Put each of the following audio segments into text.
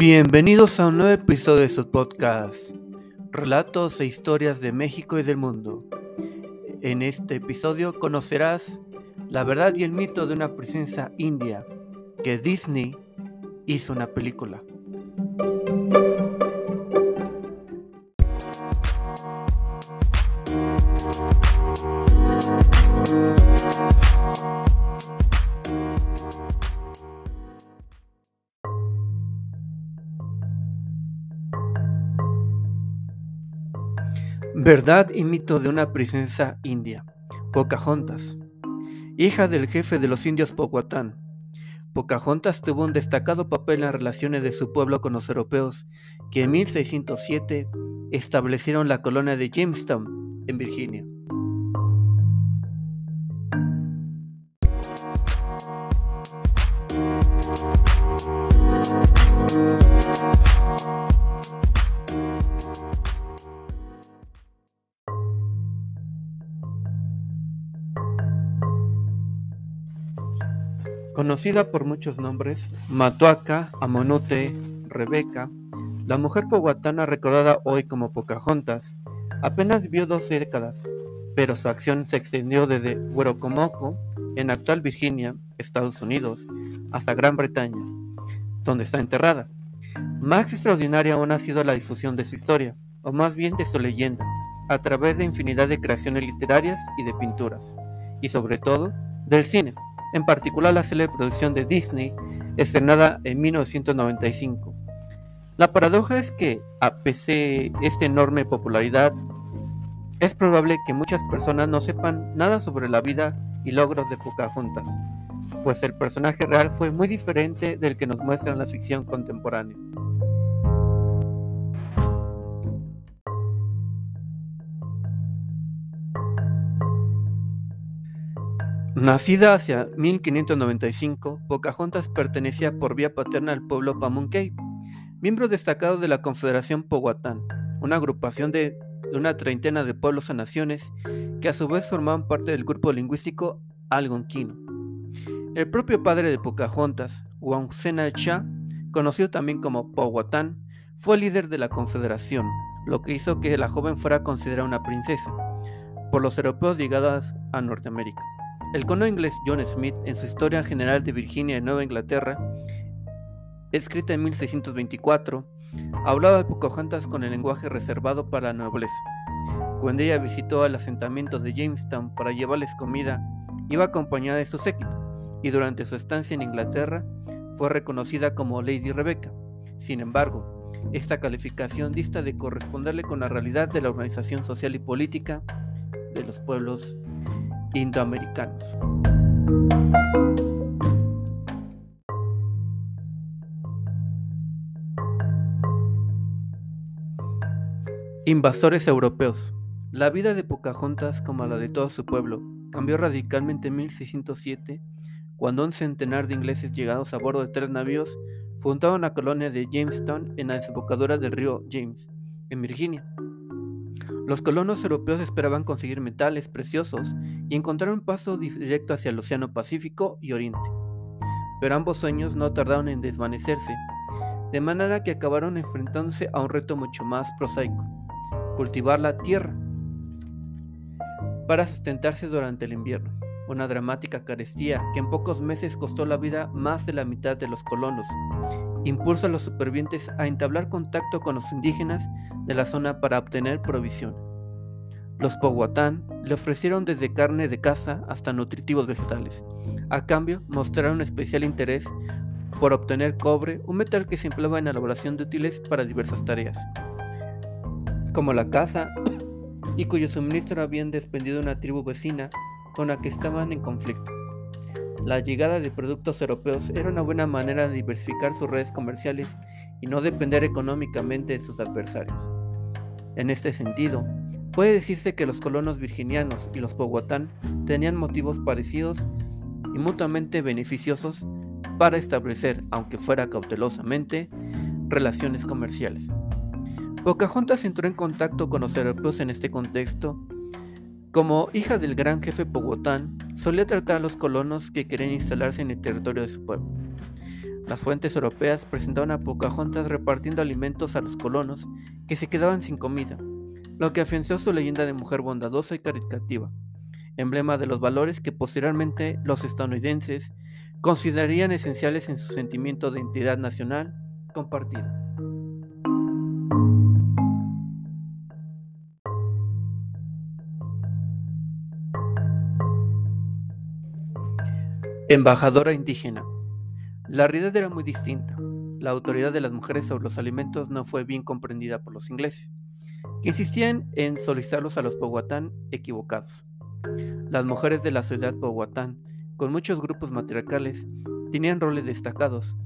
Bienvenidos a un nuevo episodio de su podcast, Relatos e Historias de México y del Mundo. En este episodio conocerás la verdad y el mito de una presencia india que Disney hizo una película. Verdad y mito de una princesa india, Pocahontas. Hija del jefe de los indios Powhatan, Pocahontas tuvo un destacado papel en las relaciones de su pueblo con los europeos, que en 1607 establecieron la colonia de Jamestown, en Virginia. Conocida por muchos nombres, Matuaca, Amonote, Rebeca, la mujer poguatana recordada hoy como Pocahontas, apenas vivió dos décadas, pero su acción se extendió desde Huerocomoco, en actual Virginia, Estados Unidos, hasta Gran Bretaña, donde está enterrada. Más extraordinaria aún ha sido la difusión de su historia, o más bien de su leyenda, a través de infinidad de creaciones literarias y de pinturas, y sobre todo del cine en particular la célebre producción de Disney, estrenada en 1995. La paradoja es que, a pesar de esta enorme popularidad, es probable que muchas personas no sepan nada sobre la vida y logros de Pocahontas, pues el personaje real fue muy diferente del que nos muestra en la ficción contemporánea. Nacida hacia 1595, Pocahontas pertenecía por vía paterna al pueblo Pamunkey, miembro destacado de la Confederación Powhatan, una agrupación de una treintena de pueblos o naciones que a su vez formaban parte del grupo lingüístico algonquino. El propio padre de Pocahontas, Wangsena Cha, conocido también como Powhatan, fue líder de la confederación, lo que hizo que la joven fuera considerada una princesa por los europeos llegados a Norteamérica. El cono inglés John Smith, en su Historia General de Virginia y Nueva Inglaterra, escrita en 1624, hablaba de Pocahontas con el lenguaje reservado para la nobleza. Cuando ella visitó el asentamiento de Jamestown para llevarles comida, iba acompañada de su séquito, y durante su estancia en Inglaterra fue reconocida como Lady Rebecca. Sin embargo, esta calificación dista de corresponderle con la realidad de la organización social y política de los pueblos indoamericanos. Invasores europeos. La vida de Pocahontas, como la de todo su pueblo, cambió radicalmente en 1607, cuando un centenar de ingleses llegados a bordo de tres navíos fundaron la colonia de Jamestown en la desembocadura del río James, en Virginia. Los colonos europeos esperaban conseguir metales preciosos y encontrar un paso directo hacia el Océano Pacífico y Oriente. Pero ambos sueños no tardaron en desvanecerse, de manera que acabaron enfrentándose a un reto mucho más prosaico, cultivar la tierra para sustentarse durante el invierno, una dramática carestía que en pocos meses costó la vida más de la mitad de los colonos impulsa a los supervivientes a entablar contacto con los indígenas de la zona para obtener provisión. Los Powhatan le ofrecieron desde carne de caza hasta nutritivos vegetales. A cambio, mostraron especial interés por obtener cobre, un metal que se empleaba en la elaboración de útiles para diversas tareas, como la caza, y cuyo suministro habían despendido una tribu vecina con la que estaban en conflicto. La llegada de productos europeos era una buena manera de diversificar sus redes comerciales y no depender económicamente de sus adversarios. En este sentido, puede decirse que los colonos virginianos y los Powhatan tenían motivos parecidos y mutuamente beneficiosos para establecer, aunque fuera cautelosamente, relaciones comerciales. Pocahontas entró en contacto con los europeos en este contexto como hija del gran jefe Powhatan, solía tratar a los colonos que querían instalarse en el territorio de su pueblo. Las fuentes europeas presentaban a Pocahontas repartiendo alimentos a los colonos que se quedaban sin comida, lo que afianzó su leyenda de mujer bondadosa y caritativa, emblema de los valores que posteriormente los estadounidenses considerarían esenciales en su sentimiento de identidad nacional compartida. Embajadora indígena. La realidad era muy distinta. La autoridad de las mujeres sobre los alimentos no fue bien comprendida por los ingleses, que insistían en solicitarlos a los Powhatan equivocados. Las mujeres de la sociedad Powhatan, con muchos grupos matriarcales, tenían roles destacados.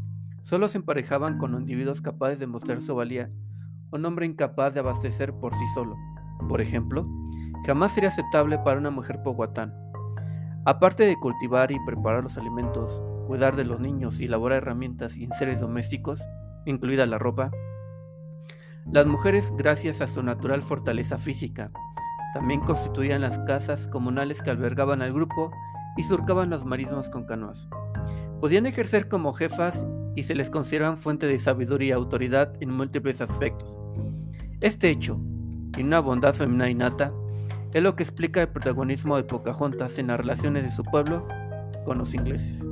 Solo se emparejaban con individuos capaces de mostrar su valía, un hombre incapaz de abastecer por sí solo. Por ejemplo, jamás sería aceptable para una mujer Powhatan Aparte de cultivar y preparar los alimentos, cuidar de los niños y elaborar herramientas y seres domésticos, incluida la ropa, las mujeres, gracias a su natural fortaleza física, también constituían las casas comunales que albergaban al grupo y surcaban los marismos con canoas. Podían ejercer como jefas y se les consideraban fuente de sabiduría y autoridad en múltiples aspectos. Este hecho, y una bondad femenina innata, es lo que explica el protagonismo de Pocahontas en las relaciones de su pueblo con los ingleses.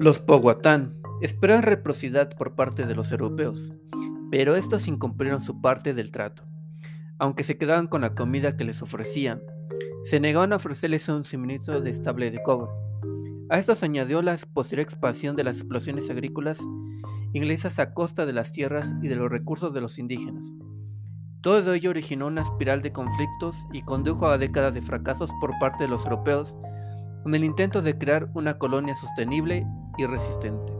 Los Powhatan esperan reciprocidad por parte de los europeos, pero estos incumplieron su parte del trato. Aunque se quedaban con la comida que les ofrecían, se negaban a ofrecerles un suministro de estable de cobre. A esto se añadió la posterior expansión de las explosiones agrícolas inglesas a costa de las tierras y de los recursos de los indígenas. Todo ello originó una espiral de conflictos y condujo a décadas de fracasos por parte de los europeos en el intento de crear una colonia sostenible y resistente.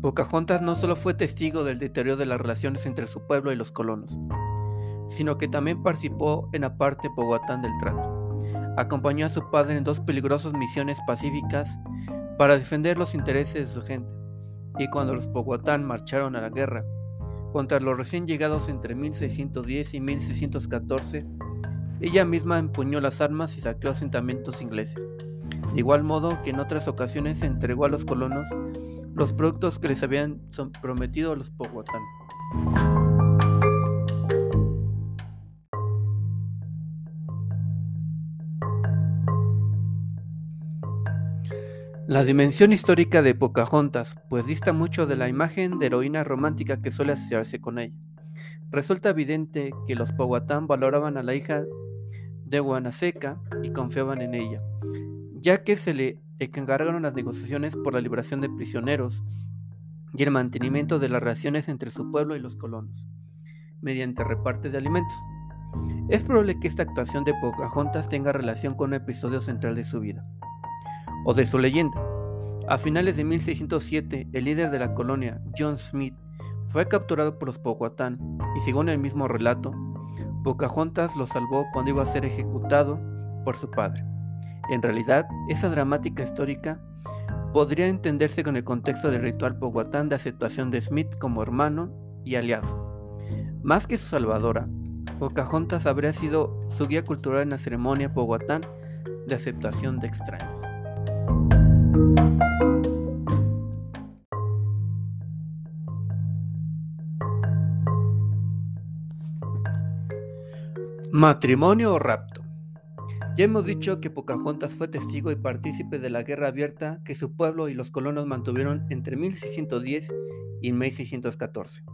Pocahontas no solo fue testigo del deterioro de las relaciones entre su pueblo y los colonos, sino que también participó en la parte Powhatan del trato. Acompañó a su padre en dos peligrosas misiones pacíficas para defender los intereses de su gente, y cuando los Powhatan marcharon a la guerra contra los recién llegados entre 1610 y 1614, ella misma empuñó las armas y saqueó asentamientos ingleses. De igual modo que en otras ocasiones entregó a los colonos los productos que les habían prometido a los Powhatan. La dimensión histórica de Pocahontas, pues dista mucho de la imagen de heroína romántica que suele asociarse con ella. Resulta evidente que los Powhatan valoraban a la hija de Guanaseca y confiaban en ella, ya que se le encargaron las negociaciones por la liberación de prisioneros y el mantenimiento de las relaciones entre su pueblo y los colonos, mediante reparte de alimentos. Es probable que esta actuación de Pocahontas tenga relación con un episodio central de su vida o de su leyenda. A finales de 1607, el líder de la colonia, John Smith, fue capturado por los Powhatan y según el mismo relato, Pocahontas lo salvó cuando iba a ser ejecutado por su padre. En realidad, esa dramática histórica podría entenderse con el contexto del ritual Powhatan de aceptación de Smith como hermano y aliado. Más que su salvadora, Pocahontas habría sido su guía cultural en la ceremonia Powhatan de aceptación de extraños. Matrimonio o rapto. Ya hemos dicho que Pocahontas fue testigo y partícipe de la guerra abierta que su pueblo y los colonos mantuvieron entre 1610 y 1614.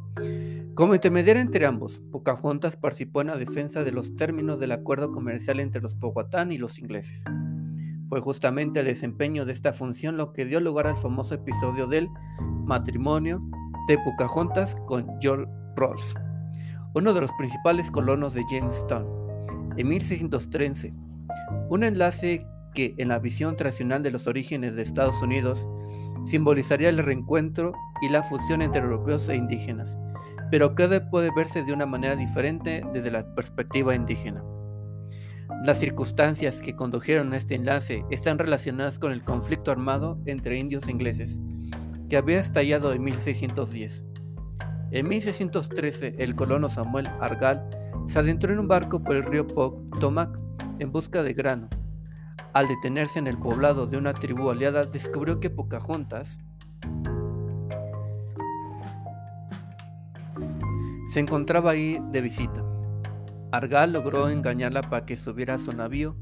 Como intermediaria entre ambos, Pocahontas participó en la defensa de los términos del acuerdo comercial entre los Powhatan y los ingleses. Fue justamente el desempeño de esta función lo que dio lugar al famoso episodio del matrimonio de Pocahontas con George Rolfe, uno de los principales colonos de Jamestown, en 1613. Un enlace que en la visión tradicional de los orígenes de Estados Unidos simbolizaría el reencuentro y la fusión entre europeos e indígenas, pero que puede verse de una manera diferente desde la perspectiva indígena. Las circunstancias que condujeron a este enlace están relacionadas con el conflicto armado entre indios e ingleses, que había estallado en 1610. En 1613, el colono Samuel Argal se adentró en un barco por el río Potomac en busca de grano. Al detenerse en el poblado de una tribu aliada, descubrió que Pocahontas se encontraba ahí de visita. Argal logró engañarla para que subiera a su navío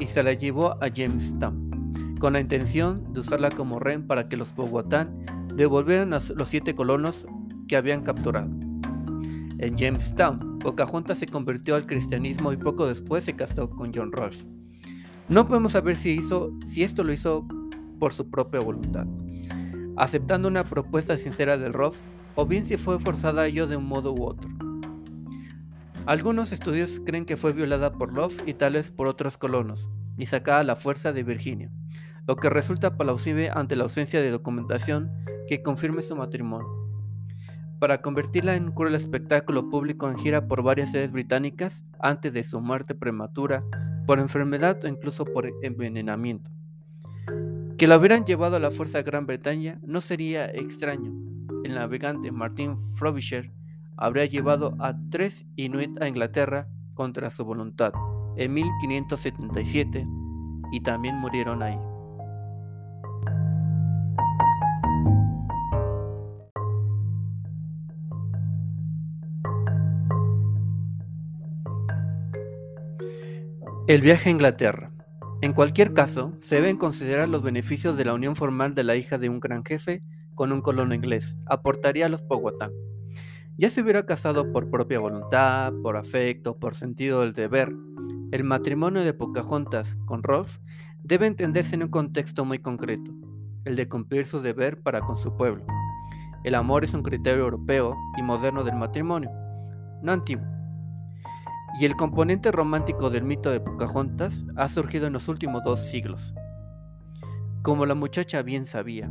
y se la llevó a Jamestown, con la intención de usarla como rehén para que los Powhatan devolvieran a los siete colonos que habían capturado. En Jamestown, Pocahontas se convirtió al cristianismo y poco después se casó con John Rolfe. No podemos saber si, hizo, si esto lo hizo por su propia voluntad, aceptando una propuesta sincera del Rolfe, o bien si fue forzada a ello de un modo u otro. Algunos estudios creen que fue violada por Love y tal vez por otros colonos, y sacada a la fuerza de Virginia, lo que resulta plausible ante la ausencia de documentación que confirme su matrimonio. Para convertirla en un cruel espectáculo público en gira por varias ciudades británicas antes de su muerte prematura por enfermedad o incluso por envenenamiento. Que la hubieran llevado a la fuerza a Gran Bretaña no sería extraño. El navegante Martin Frobisher habría llevado a tres Inuit a Inglaterra contra su voluntad en 1577 y también murieron ahí. El viaje a Inglaterra. En cualquier caso, se deben considerar los beneficios de la unión formal de la hija de un gran jefe con un colono inglés. Aportaría a los Powhatan. Ya se hubiera casado por propia voluntad, por afecto, por sentido del deber. El matrimonio de Pocahontas con Rolfe debe entenderse en un contexto muy concreto, el de cumplir su deber para con su pueblo. El amor es un criterio europeo y moderno del matrimonio, no antiguo. Y el componente romántico del mito de Pocahontas ha surgido en los últimos dos siglos. Como la muchacha bien sabía,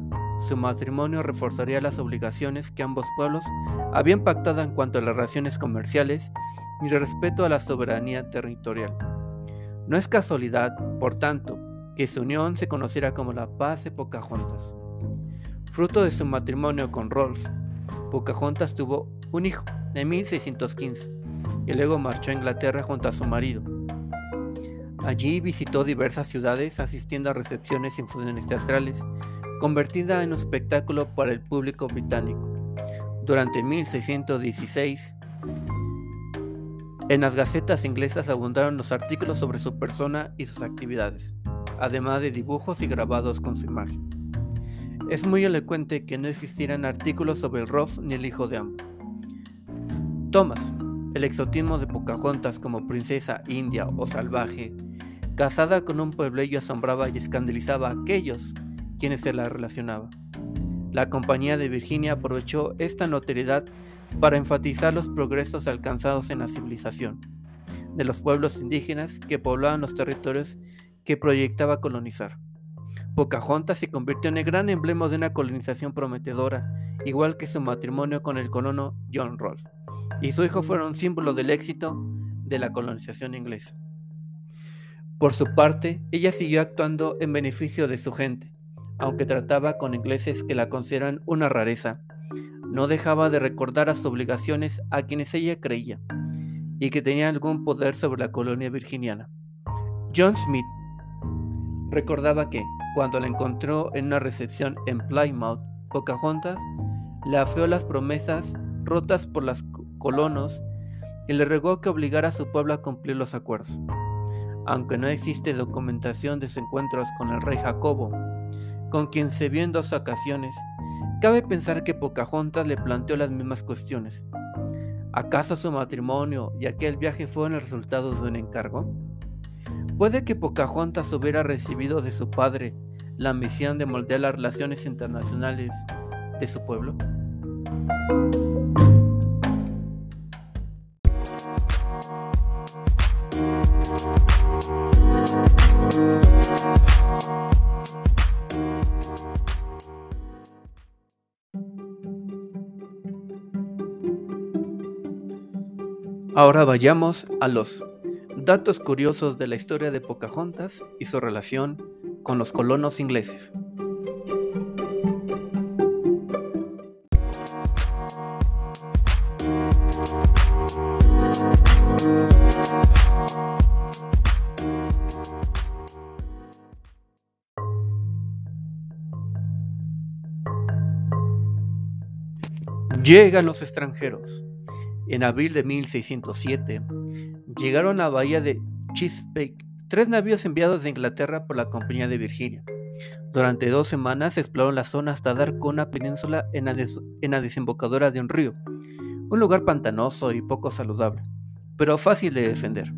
su matrimonio reforzaría las obligaciones que ambos pueblos habían pactado en cuanto a las relaciones comerciales y respeto a la soberanía territorial. No es casualidad, por tanto, que su unión se conociera como la Paz de Pocahontas. Fruto de su matrimonio con Rolf, Pocahontas tuvo un hijo en 1615 y luego marchó a Inglaterra junto a su marido. Allí visitó diversas ciudades asistiendo a recepciones y funciones teatrales, convertida en un espectáculo para el público británico. Durante 1616, en las gacetas inglesas abundaron los artículos sobre su persona y sus actividades, además de dibujos y grabados con su imagen. Es muy elocuente que no existieran artículos sobre el Roth ni el hijo de ambos. Thomas, el exotismo de Pocahontas como princesa india o salvaje, casada con un pueblo asombraba y escandalizaba a aquellos quienes se la relacionaban. La compañía de Virginia aprovechó esta notoriedad para enfatizar los progresos alcanzados en la civilización de los pueblos indígenas que poblaban los territorios que proyectaba colonizar. Pocahontas se convirtió en el gran emblema de una colonización prometedora, igual que su matrimonio con el colono John Rolfe, y su hijo fueron símbolo del éxito de la colonización inglesa. Por su parte, ella siguió actuando en beneficio de su gente, aunque trataba con ingleses que la consideran una rareza. No dejaba de recordar sus obligaciones a quienes ella creía y que tenían algún poder sobre la colonia virginiana. John Smith recordaba que, cuando la encontró en una recepción en Plymouth, Pocahontas le afeó las promesas rotas por los colonos y le rogó que obligara a su pueblo a cumplir los acuerdos aunque no existe documentación de sus encuentros con el rey Jacobo, con quien se vio en dos ocasiones, cabe pensar que Pocahontas le planteó las mismas cuestiones. ¿Acaso su matrimonio y aquel viaje fueron el resultado de un encargo? ¿Puede que Pocahontas hubiera recibido de su padre la misión de moldear las relaciones internacionales de su pueblo? Ahora vayamos a los datos curiosos de la historia de Pocahontas y su relación con los colonos ingleses. Llegan los extranjeros. En abril de 1607 llegaron a la bahía de Chesapeake tres navíos enviados de Inglaterra por la Compañía de Virginia. Durante dos semanas exploraron la zona hasta dar con una península en la, desembocadura de un río, un lugar pantanoso y poco saludable, pero fácil de defender.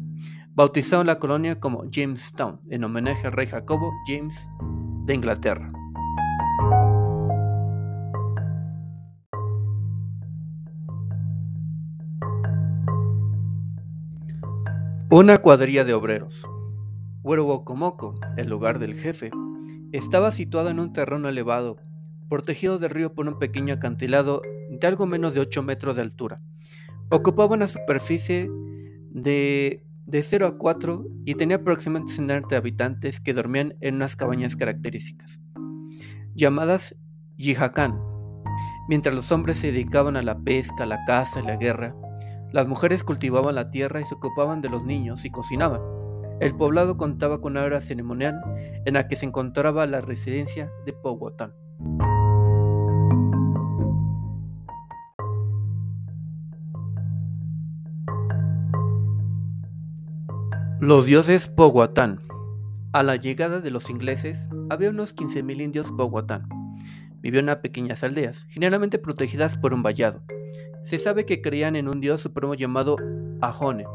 Bautizaron la colonia como Jamestown en homenaje al rey Jacobo James de Inglaterra. Una cuadrilla de obreros. Huerobocomoco, el lugar del jefe, estaba situado en un terreno elevado, protegido del río por un pequeño acantilado de algo menos de 8 metros de altura. Ocupaba una superficie de, de 0 a 4 y tenía aproximadamente 60 habitantes que dormían en unas cabañas características, llamadas Yihacán. Mientras los hombres se dedicaban a la pesca, la caza y la guerra, las mujeres cultivaban la tierra y se ocupaban de los niños y cocinaban. El poblado contaba con una hora ceremonial en la que se encontraba la residencia de Powhatan. Los dioses Powhatan. A la llegada de los ingleses había unos 15.000 indios Powhatan. Vivían en pequeñas aldeas, generalmente protegidas por un vallado. Se sabe que creían en un dios supremo llamado Ahone,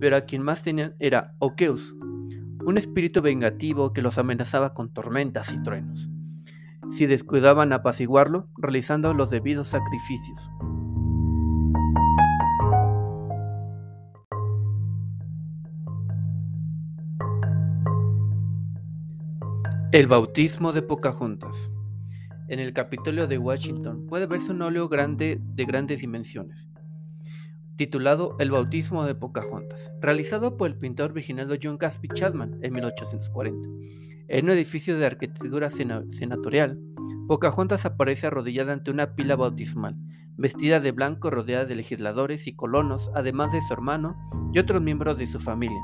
pero a quien más tenían era Okeus, un espíritu vengativo que los amenazaba con tormentas y truenos, si descuidaban apaciguarlo realizando los debidos sacrificios. El bautismo de Pocahontas. En el Capitolio de Washington puede verse un óleo grande de grandes dimensiones, titulado El bautismo de Pocahontas, realizado por el pintor virginado John Gatsby Chapman en 1840. En un edificio de arquitectura senatorial, Pocahontas aparece arrodillada ante una pila bautismal, vestida de blanco rodeada de legisladores y colonos, además de su hermano y otros miembros de su familia.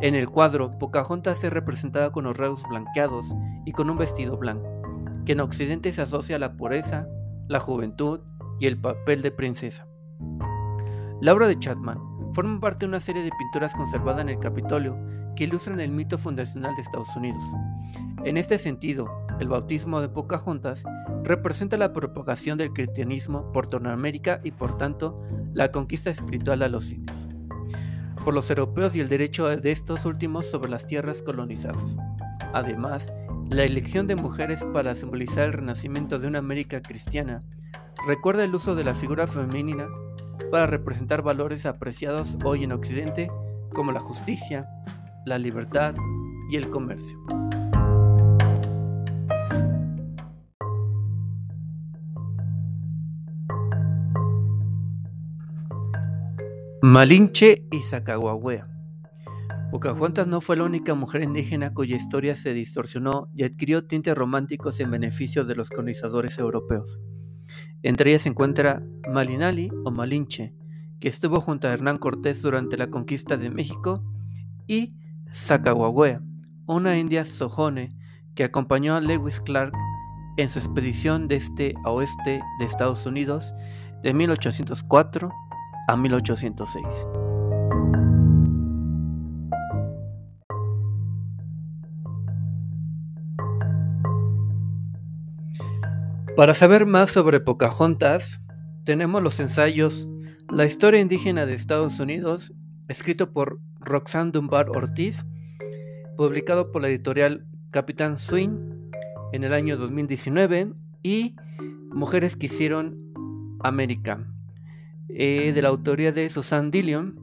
En el cuadro, Pocahontas es representada con los rasgos blanqueados y con un vestido blanco que en Occidente se asocia a la pureza, la juventud y el papel de princesa. La obra de Chapman forma parte de una serie de pinturas conservadas en el Capitolio que ilustran el mito fundacional de Estados Unidos. En este sentido, el bautismo de Pocahontas representa la propagación del cristianismo por Norteamérica y por tanto la conquista espiritual a los indios, por los europeos y el derecho de estos últimos sobre las tierras colonizadas. Además, la elección de mujeres para simbolizar el renacimiento de una América cristiana recuerda el uso de la figura femenina para representar valores apreciados hoy en Occidente como la justicia, la libertad y el comercio. Malinche y Sacagüea Pocahontas no fue la única mujer indígena cuya historia se distorsionó y adquirió tintes románticos en beneficio de los colonizadores europeos. Entre ellas se encuentra Malinali o Malinche, que estuvo junto a Hernán Cortés durante la conquista de México, y Sacagawea, una india sojone que acompañó a Lewis Clark en su expedición de este a oeste de Estados Unidos de 1804 a 1806. Para saber más sobre Pocahontas, tenemos los ensayos La historia indígena de Estados Unidos, escrito por Roxanne Dunbar Ortiz, publicado por la editorial Capitán Swing en el año 2019, y Mujeres que hicieron América, eh, de la autoría de Susan Dillion,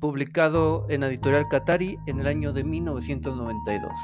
publicado en la editorial Qatari en el año de 1992.